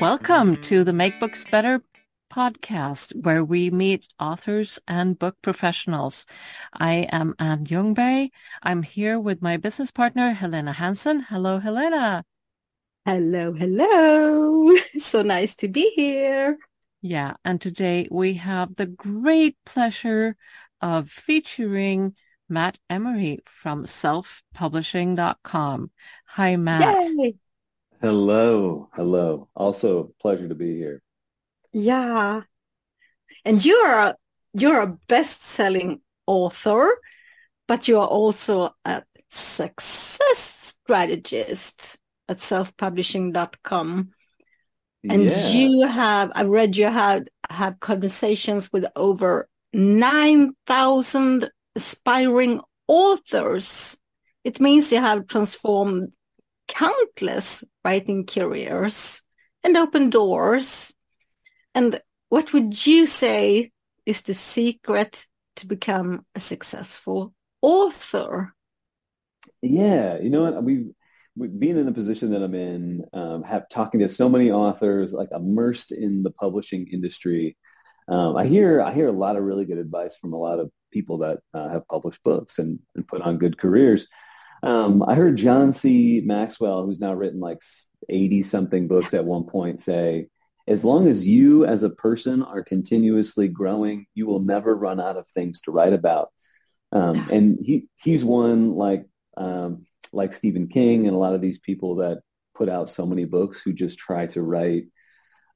Welcome to the Make Books Better podcast, where we meet authors and book professionals. I am Anne Ljungberg. I'm here with my business partner, Helena Hansen. Hello, Helena. Hello, hello. So nice to be here. Yeah, and today we have the great pleasure of featuring Matt Emmorey from selfpublishing.com. Hi, Matt. Yay. Hello, hello. Also, pleasure to be here. Yeah. And you're a, you're a best-selling author, but you are also a success strategist at selfpublishing.com. And Yeah, you have, I've read you had have conversations with over 9,000 aspiring authors. It means you have transformed countless writing careers and open doors. And what would you say is the secret to become a successful author? yeah. You know what? We, we being in the position that I'm in, um, have talking to so many authors, like immersed in the publishing industry. Um, I hear I hear a lot of really good advice from a lot of people that uh, have published books and, and put on good careers. Um, I heard John C. Maxwell, who's now written like 80 something books at one point, say, as long as you as a person are continuously growing, you will never run out of things to write about. Um, and he he's one like um, like Stephen King and a lot of these people that put out so many books who just try to write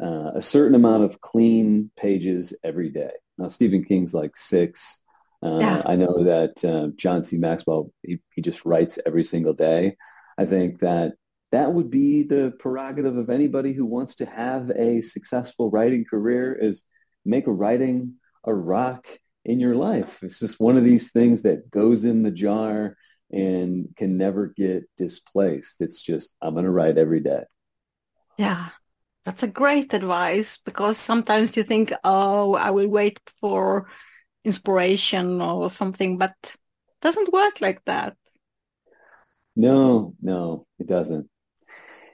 uh, a certain amount of clean pages every day. Now Stephen King's like six. Uh, Yeah. I know that uh, John C. Maxwell he, he just writes every single day. I think that that would be the prerogative of anybody who wants to have a successful writing career is make writing a rock in your life. It's just one of these things that goes in the jar and can never get displaced. It's just, I'm going to write every day. Yeah, that's a great advice because sometimes you think, oh, I will wait for inspiration or something, but doesn't work like that. No, no, it doesn't.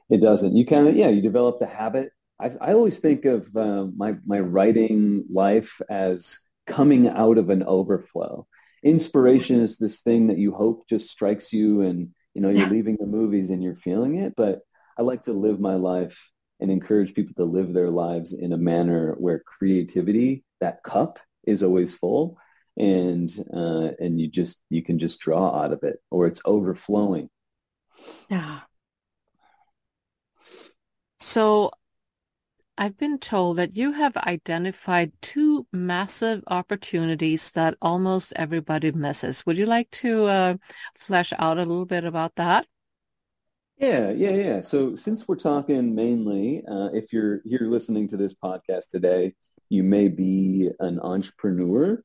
It doesn't. You kind of, yeah, you develop the habit. I, I always think of uh, my, my writing life as coming out of an overflow. Inspiration is this thing that you hope just strikes you and, you know, you're Yeah. leaving the movies and you're feeling it. But I like to live my life and encourage people to live their lives in a manner where creativity, that cup is always full and, uh, and you just, you can just draw out of it or it's overflowing. Yeah. So I've been told that you have identified two massive opportunities that almost everybody misses. Would you like to uh, flesh out a little bit about that? Yeah, yeah, yeah. So since we're talking mainly, uh, if you're here listening to this podcast today, you may be an entrepreneur.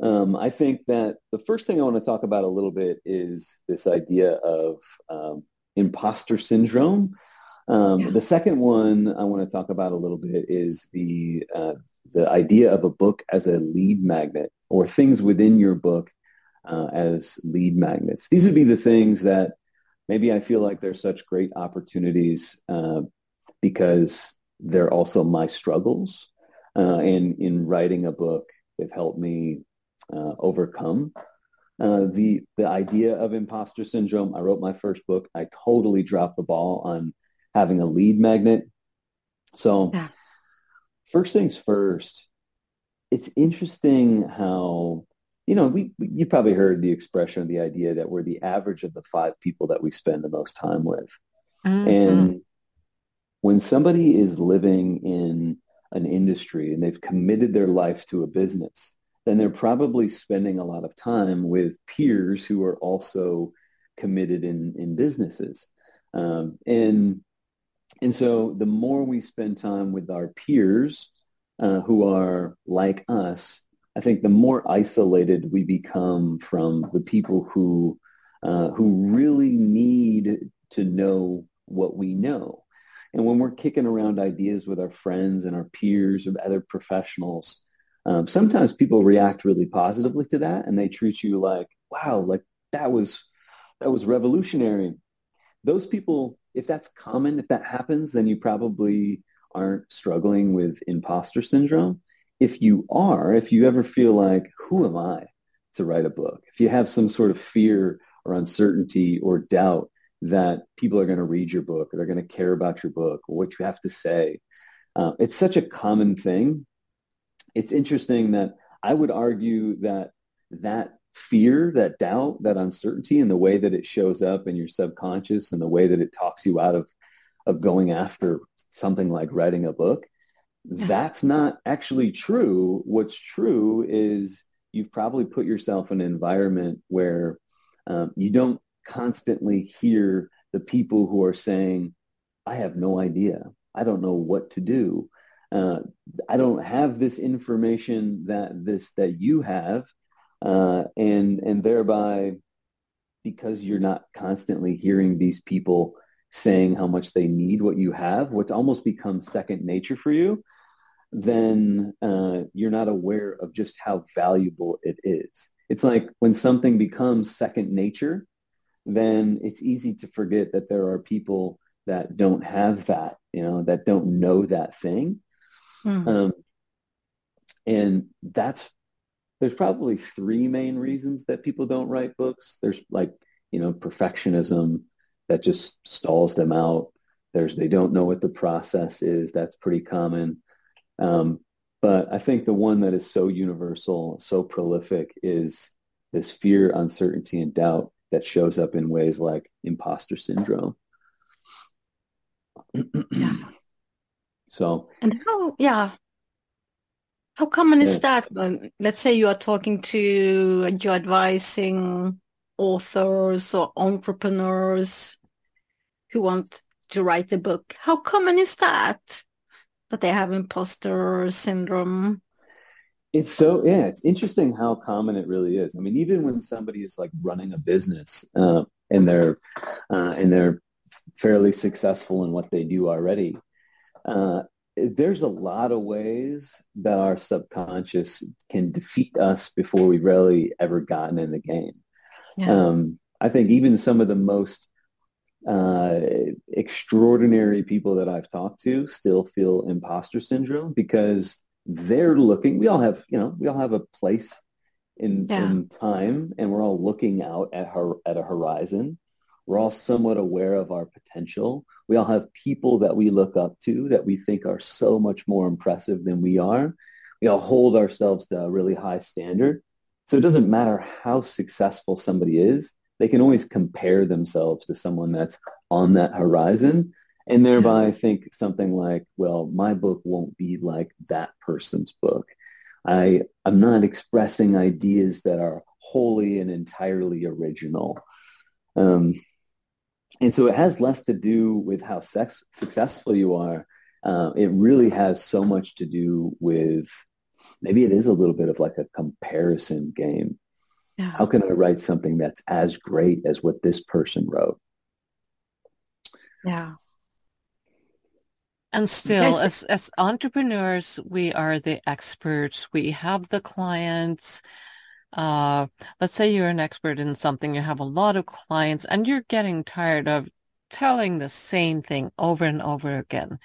Um, I think that the first thing I want to talk about a little bit is this idea of um, imposter syndrome. Um, the second one I want to talk about a little bit is the uh, the idea of a book as a lead magnet or things within your book uh, as lead magnets. These would be the things that maybe I feel like they're such great opportunities uh, because they're also my struggles. Uh, and in writing a book, they've helped me uh, overcome uh, the the idea of imposter syndrome. I wrote my first book. I totally dropped the ball on having a lead magnet. So Yeah. first things first, it's interesting how you know we you probably heard the expression the idea that we're the average of the five people that we spend the most time with. Mhm. And when somebody is living in an industry and they've committed their life to a business, then they're probably spending a lot of time with peers who are also committed in, in businesses. Um, and, and so the more we spend time with our peers uh, who are like us, I think the more isolated we become from the people who uh, who really need to know what we know. And when we're kicking around ideas with our friends and our peers or other professionals, um, sometimes people react really positively to that and they treat you like, wow, like that was that was revolutionary. Those people, if that's common, if that happens, then you probably aren't struggling with imposter syndrome. If you are, if you ever feel like, who am I to write a book? If you have some sort of fear or uncertainty or doubt that people are going to read your book or they're going to care about your book or what you have to say, uh, it's such a common thing. It's interesting that I would argue that that fear, that doubt, that uncertainty and the way that it shows up in your subconscious and the way that it talks you out of, of going after something like writing a book, that's not actually true. What's true is you've probably put yourself in an environment where um, you don't constantly hear the people who are saying, I have no idea. I don't know what to do. Uh, I don't have this information that this that you have, uh, and and thereby, because you're not constantly hearing these people saying how much they need what you have, what almost becomes second nature for you, then uh, you're not aware of just how valuable it is. It's like when something becomes second nature, then it's easy to forget that there are people that don't have that, you know, that don't know that thing. Mm. Um, and that's, there's probably three main reasons that people don't write books. There's like, you know, perfectionism that just stalls them out. There's, they don't know what the process is. That's pretty common. Um, but I think the one that is so universal, so prolific is this fear, uncertainty, and doubt that shows up in ways like imposter syndrome. yeah. So and how yeah. How common is that? When let's say you are talking to you're advising authors or entrepreneurs who want to write a book. How common is that? That they have imposter syndrome it's so yeah, it's interesting how common it really is. I mean, even when somebody is like running a business uh, and they're uh, and they're fairly successful in what they do already, uh, there's a lot of ways that our subconscious can defeat us before we've really ever gotten in the game. Yeah. Um, I think even some of the most uh, extraordinary people that I've talked to still feel imposter syndrome because they're looking we all have you know we all have a place in yeah. in time and we're all looking out at her at a horizon. We're all somewhat aware of our potential. We all have people that we look up to that we think are so much more impressive than we are. We all hold ourselves to a really high standard. So it doesn't matter how successful somebody is they can always compare themselves to someone that's on that horizon and thereby I think something like, well, my book won't be like that person's book. I, I'm not expressing ideas that are wholly and entirely original. Um, and so it has less to do with how sex, successful you are. Uh, it really has so much to do with maybe it is a little bit of like a comparison game. Yeah. How can I write something that's as great as what this person wrote? Yeah. And still, as, as entrepreneurs, we are the experts. We have the clients. Uh, let's say you're an expert in something, you have a lot of clients, and you're getting tired of telling the same thing over and over again.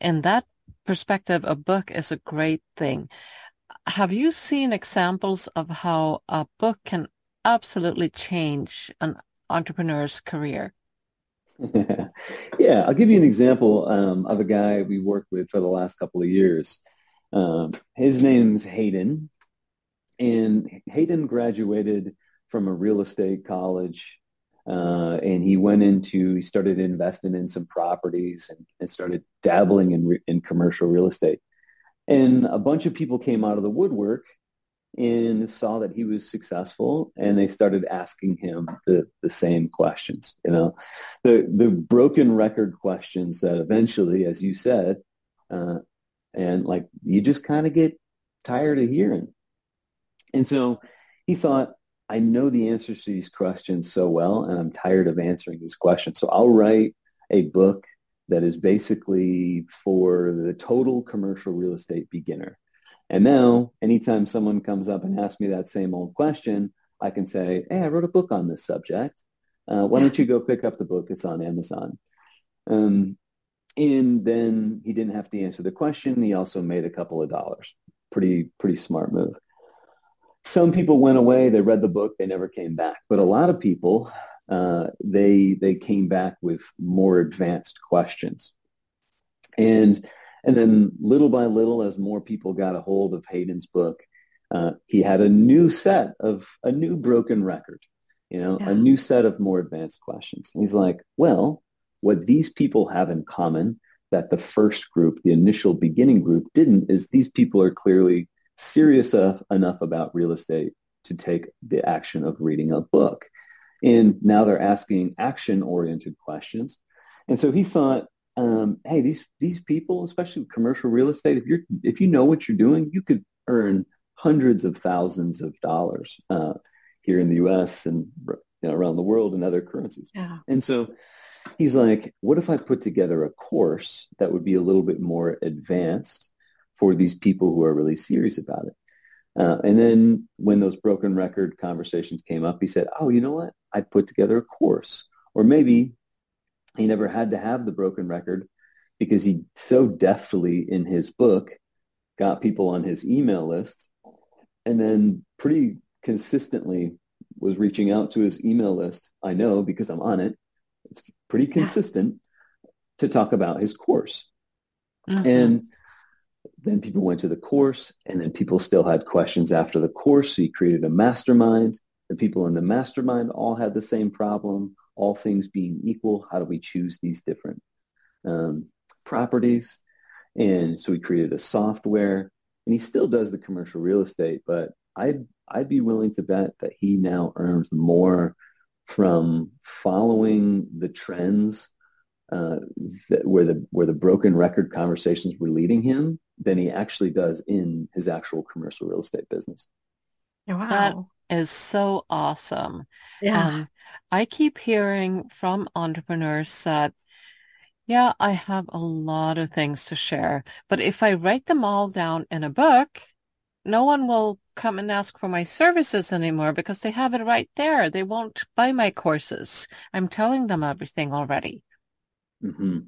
In that perspective, a book is a great thing. Have you seen examples of how a book can absolutely change an entrepreneur's career? yeah, I'll give you an example um, of a guy we worked with for the last couple of years. Um, his name's Hayden, and Hayden graduated from a real estate college, uh, and he went into he started investing in some properties and, and started dabbling in re- in commercial real estate. And a bunch of people came out of the woodwork and saw that he was successful and they started asking him the, the same questions you know? The the broken record questions that eventually as you said uh, and like you just kind of get tired of hearing. And so he thought i know the answers to these questions so well and i'm tired of answering these questions so i'll write a book that is basically for the total commercial real estate beginner and now, anytime someone comes up and asks me that same old question, I can say, hey, I wrote a book on this subject. Uh, why don't you go pick up the book? It's on Amazon. Um, and then he didn't have to answer the question. He also made a couple of dollars. Pretty, pretty smart move. Some people went away. They read the book. They never came back. But a lot of people, uh, they they came back with more advanced questions. And and then little by little, as more people got a hold of Hayden's book, uh, he had a new set of a new broken record, you know, yeah. a new set of more advanced questions. And he's like, well, what these people have in common that the first group, the initial beginning group didn't is these people are clearly serious enough about real estate to take the action of reading a book. And now they're asking action oriented questions. And so he thought, um, hey, these these people, especially with commercial real estate, if you're if you know what you're doing, you could earn hundreds of thousands of dollars uh, here in the U.S. and you know, around the world in other currencies. Yeah. And so he's like, what if I put together a course that would be a little bit more advanced for these people who are really serious about it? Uh, and then when those broken record conversations came up, he said, oh, you know what? I put together a course. Or maybe he never had to have the broken record because he so deftly in his book got people on his email list and then pretty consistently was reaching out to his email list. I know because I'm on it. It's pretty consistent yeah. to talk about his course. Mm-hmm. And then people went to the course and then people still had questions after the course. So he created a mastermind. The people in the mastermind all had the same problem all things being equal, how do we choose these different um, properties? And so he created a software, and he still does the commercial real estate, but I'd I'd be willing to bet that he now earns more from following the trends uh, that, where the where the broken record conversations were leading him than he actually does in his actual commercial real estate business. Wow. Is so awesome. Yeah. Um, I keep hearing from entrepreneurs that, yeah, I have a lot of things to share, but if I write them all down in a book, no one will come and ask for my services anymore because they have it right there. They won't buy my courses. I'm telling them everything already. Mm-hmm.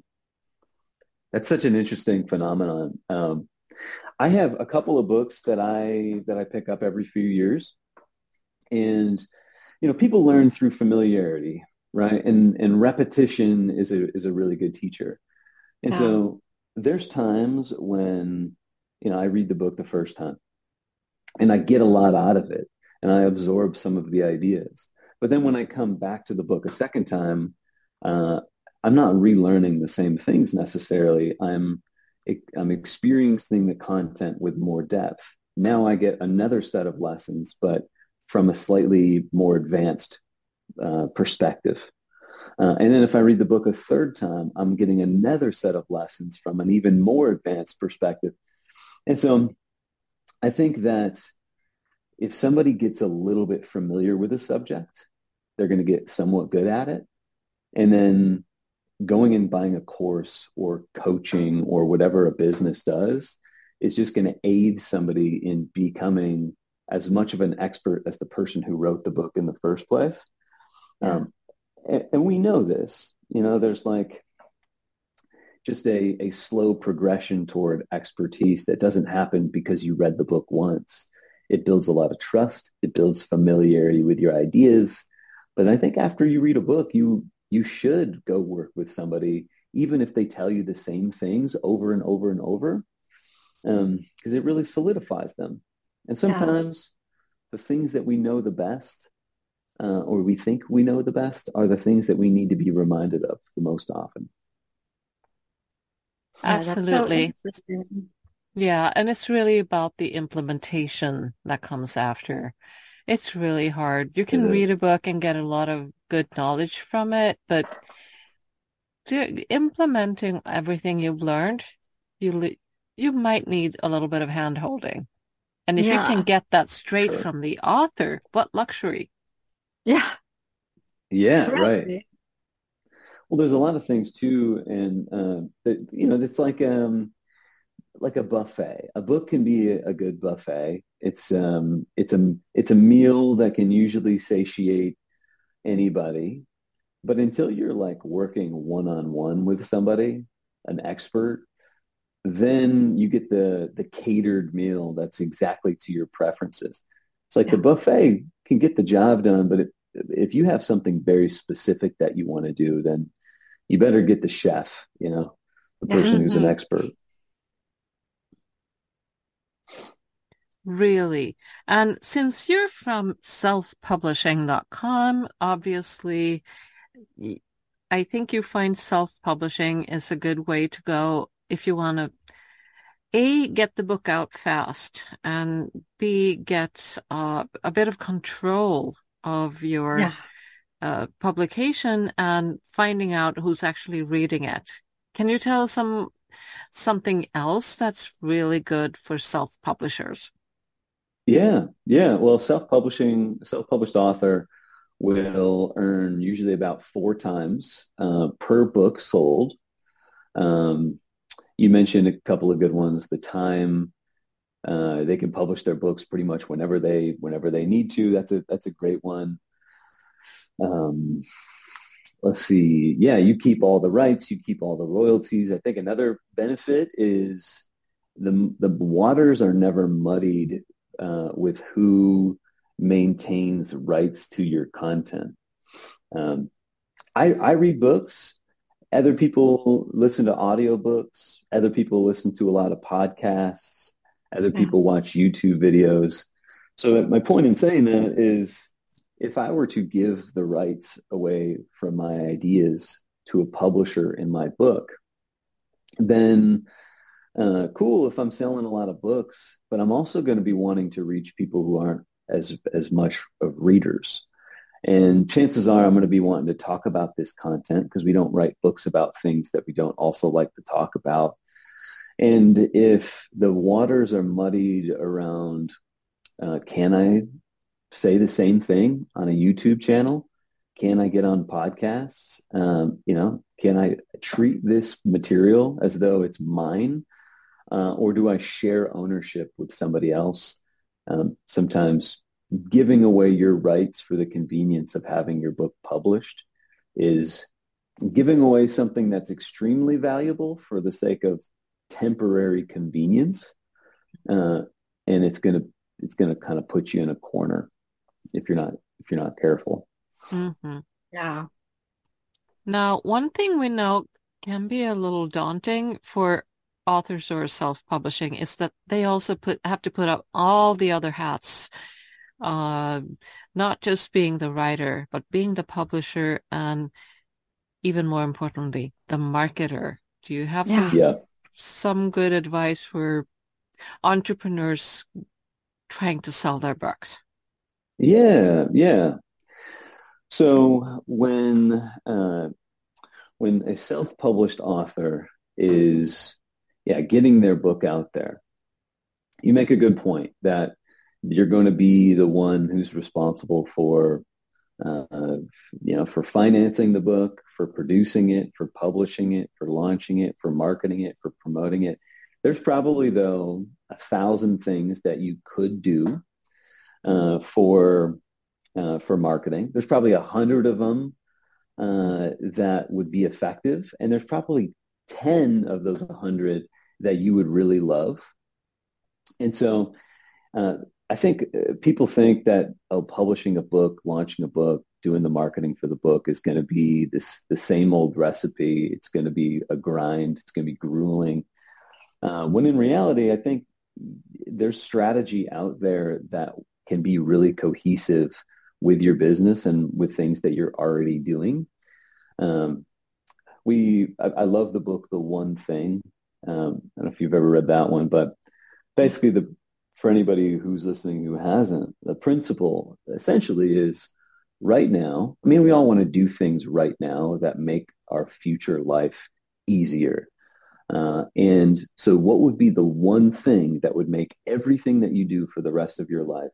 That's such an interesting phenomenon. Um, I have a couple of books that I that I pick up every few years, and you know, people learn through familiarity, right? And and repetition is a is a really good teacher. And yeah. so there's times when, you know, I read the book the first time and I get a lot out of it and I absorb some of the ideas. But then when I come back to the book a second time, uh, I'm not relearning the same things necessarily. I'm I'm experiencing the content with more depth. Now I get another set of lessons, but from a slightly more advanced uh, perspective. Uh, and then if I read the book a third time, I'm getting another set of lessons from an even more advanced perspective. And so I think that if somebody gets a little bit familiar with a subject, they're going to get somewhat good at it. And then going and buying a course or coaching or whatever a business does is just going to aid somebody in becoming as much of an expert as the person who wrote the book in the first place. Um, and, and, we know this, you know, there's like just a, a slow progression toward expertise that doesn't happen because you read the book once. It builds a lot of trust. It builds familiarity with your ideas. But I think after you read a book, you you should go work with somebody, even if they tell you the same things over and over and over, because um, it really solidifies them. And sometimes yeah. the things that we know the best uh, or we think we know the best are the things that we need to be reminded of the most often. Absolutely. So yeah. And it's really about the implementation that comes after. It's really hard. You can read a book and get a lot of good knowledge from it, but to, implementing everything you've learned, you you might need a little bit of hand holding. And if yeah. you can get that straight sure. from the author, what luxury. Yeah. Yeah, right. Well, there's a lot of things too, and uh, that you know, it's like um, like a buffet. A book can be a, a good buffet. It's um, it's a it's a meal that can usually satiate anybody, but until you're like working one on one with somebody, an expert, then you get the the catered meal that's exactly to your preferences. It's like yeah. the buffet can get the job done, but it, if you have something very specific that you want to do, then you better get the chef, you know, the person mm-hmm. who's an expert. Really? And since you're from selfpublishing.com, obviously, I think you find self-publishing is a good way to go if you want to a get the book out fast and b get uh, a bit of control of your yeah. uh, publication and finding out who's actually reading it. Can you tell some something else that's really good for self-publishers? Yeah yeah. Well self-publishing self-published author will earn usually about four times uh, per book sold. Um, you mentioned a couple of good ones. The time uh, they can publish their books pretty much whenever they whenever they need to. That's a that's a great one. Um, let's see. Yeah, you keep all the rights, you keep all the royalties. I think another benefit is the the waters are never muddied uh, with who maintains rights to your content. Um, I, I read books other people listen to audiobooks. Other people listen to a lot of podcasts. Other people watch YouTube videos. So my point in saying that is if I were to give the rights away from my ideas to a publisher in my book, then uh, cool if I'm selling a lot of books, but I'm also going to be wanting to reach people who aren't as as much of readers. And chances are I'm going to be wanting to talk about this content because we don't write books about things that we don't also like to talk about. And if the waters are muddied around, uh, can I say the same thing on a YouTube channel? Can I get on podcasts? Um, you know, can I treat this material as though it's mine? Uh, or do I share ownership with somebody else? Um, sometimes giving away your rights for the convenience of having your book published is giving away something that's extremely valuable for the sake of temporary convenience uh, and it's going to it's going to kind of put you in a corner if you're not if you're not careful mm-hmm. yeah now one thing we know can be a little daunting for authors who are self-publishing is that they also put have to put up all the other hats uh, not just being the writer, but being the publisher and even more importantly, the marketer. Do you have yeah. some yeah. some good advice for entrepreneurs trying to sell their books? Yeah, yeah. So when uh, when a self-published author is yeah getting their book out there, you make a good point that you're going to be the one who's responsible for uh, you know for financing the book for producing it for publishing it for launching it for marketing it for promoting it. There's probably though a thousand things that you could do uh, for uh, for marketing. There's probably a hundred of them uh, that would be effective and there's probably 10 of those 100 that you would really love. And so uh, I think uh, people think that oh, publishing a book, launching a book, doing the marketing for the book is going to be this the same old recipe. It's going to be a grind. It's going to be grueling. Uh, when in reality, I think there's strategy out there that can be really cohesive with your business and with things that you're already doing. Um, we, I, I, love the book, The One Thing. Um, I don't know if you've ever read that one, but basically the for anybody who's listening who hasn't, the principle essentially is right now. I mean, we all want to do things right now that make our future life easier. Uh, and so what would be the one thing that would make everything that you do for the rest of your life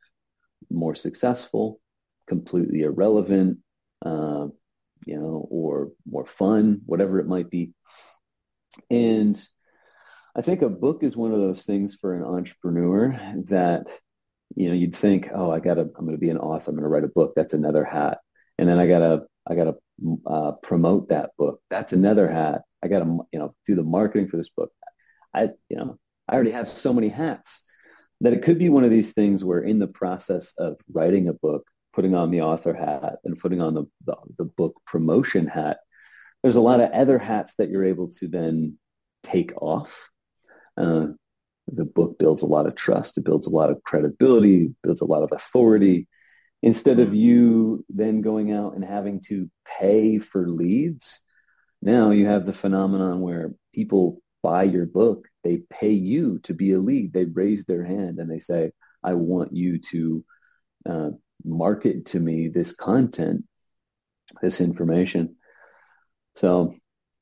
more successful, completely irrelevant, uh, you know, or more fun, whatever it might be. And I think a book is one of those things for an entrepreneur that, you know, you'd think, oh, I gotta, I'm to be an author. I'm to write a book. That's another hat. And then I gotta, I gotta uh, promote that book. That's another hat. I got to, you know, do the marketing for this book. I, you know, I already have so many hats that it could be one of these things where in the process of writing a book, putting on the author hat and putting on the, the, the book promotion hat, there's a lot of other hats that you're able to then take off. Uh, the book builds a lot of trust. It builds a lot of credibility, builds a lot of authority. Instead of you then going out and having to pay for leads, now you have the phenomenon where people buy your book, they pay you to be a lead. They raise their hand and they say, I want you to uh, market to me this content, this information. So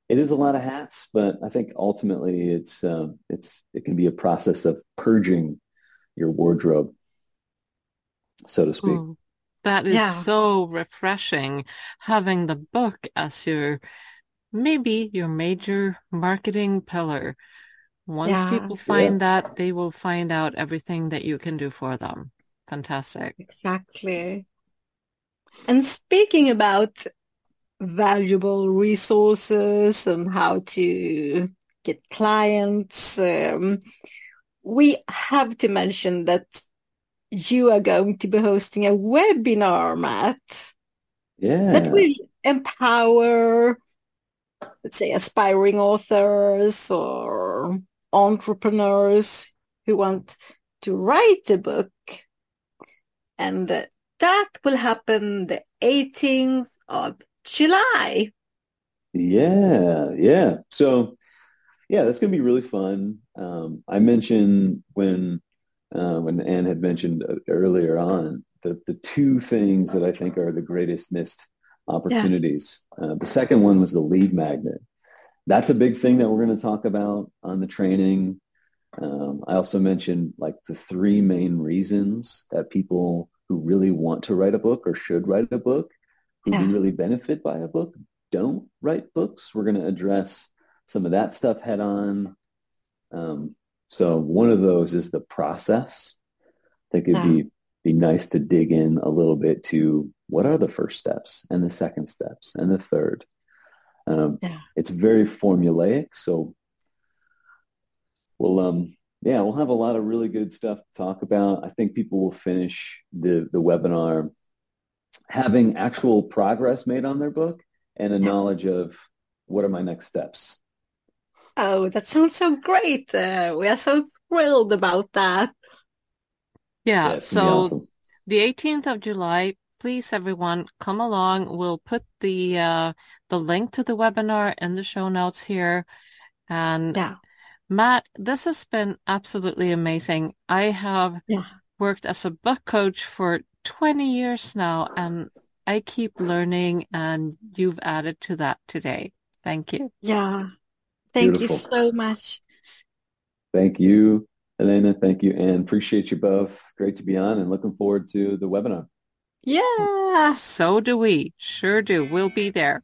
it is a lot of hats, but I think ultimately it's uh, it's it can be a process of purging your wardrobe, so to speak. Mm, that is yeah. so refreshing having the book as your maybe your major marketing pillar. Once yeah. people find yeah. that, they will find out everything that you can do for them. Fantastic. Exactly. And speaking about valuable resources and how to get clients. Um, we have to mention that you are going to be hosting a webinar, Matt. Yeah. That will empower, let's say, aspiring authors or entrepreneurs who want to write a book. And that will happen the 18th of July. Yeah, yeah. So, yeah, that's going to be really fun. Um, I mentioned when uh, when Anne had mentioned uh, earlier on the the two things that I think are the greatest missed opportunities. Yeah. Uh, the second one was the lead magnet. That's a big thing that we're going to talk about on the training. Um, I also mentioned like the three main reasons that people who really want to write a book or should write a book yeah. really benefit by a book don't write books. We're going to address some of that stuff head on. Um, so one of those is the process. I think it'd yeah. be be nice to dig in a little bit to what are the first steps and the second steps and the third. Um, yeah. It's very formulaic, so we'll um yeah we'll have a lot of really good stuff to talk about. I think people will finish the the webinar having actual progress made on their book and a knowledge of what are my next steps. Oh, that sounds so great. Uh, we are so thrilled about that. Yeah, yeah so awesome. the 18th of July, please everyone come along. We'll put the uh, the link to the webinar in the show notes here. And yeah. Matt, this has been absolutely amazing. I have yeah. worked as a book coach for 20 years now and I keep learning and you've added to that today. Thank you. Yeah. Thank Beautiful. you so much. Thank you, Elena. Thank you, and appreciate you both. Great to be on and looking forward to the webinar. Yeah. So do we. Sure do. We'll be there.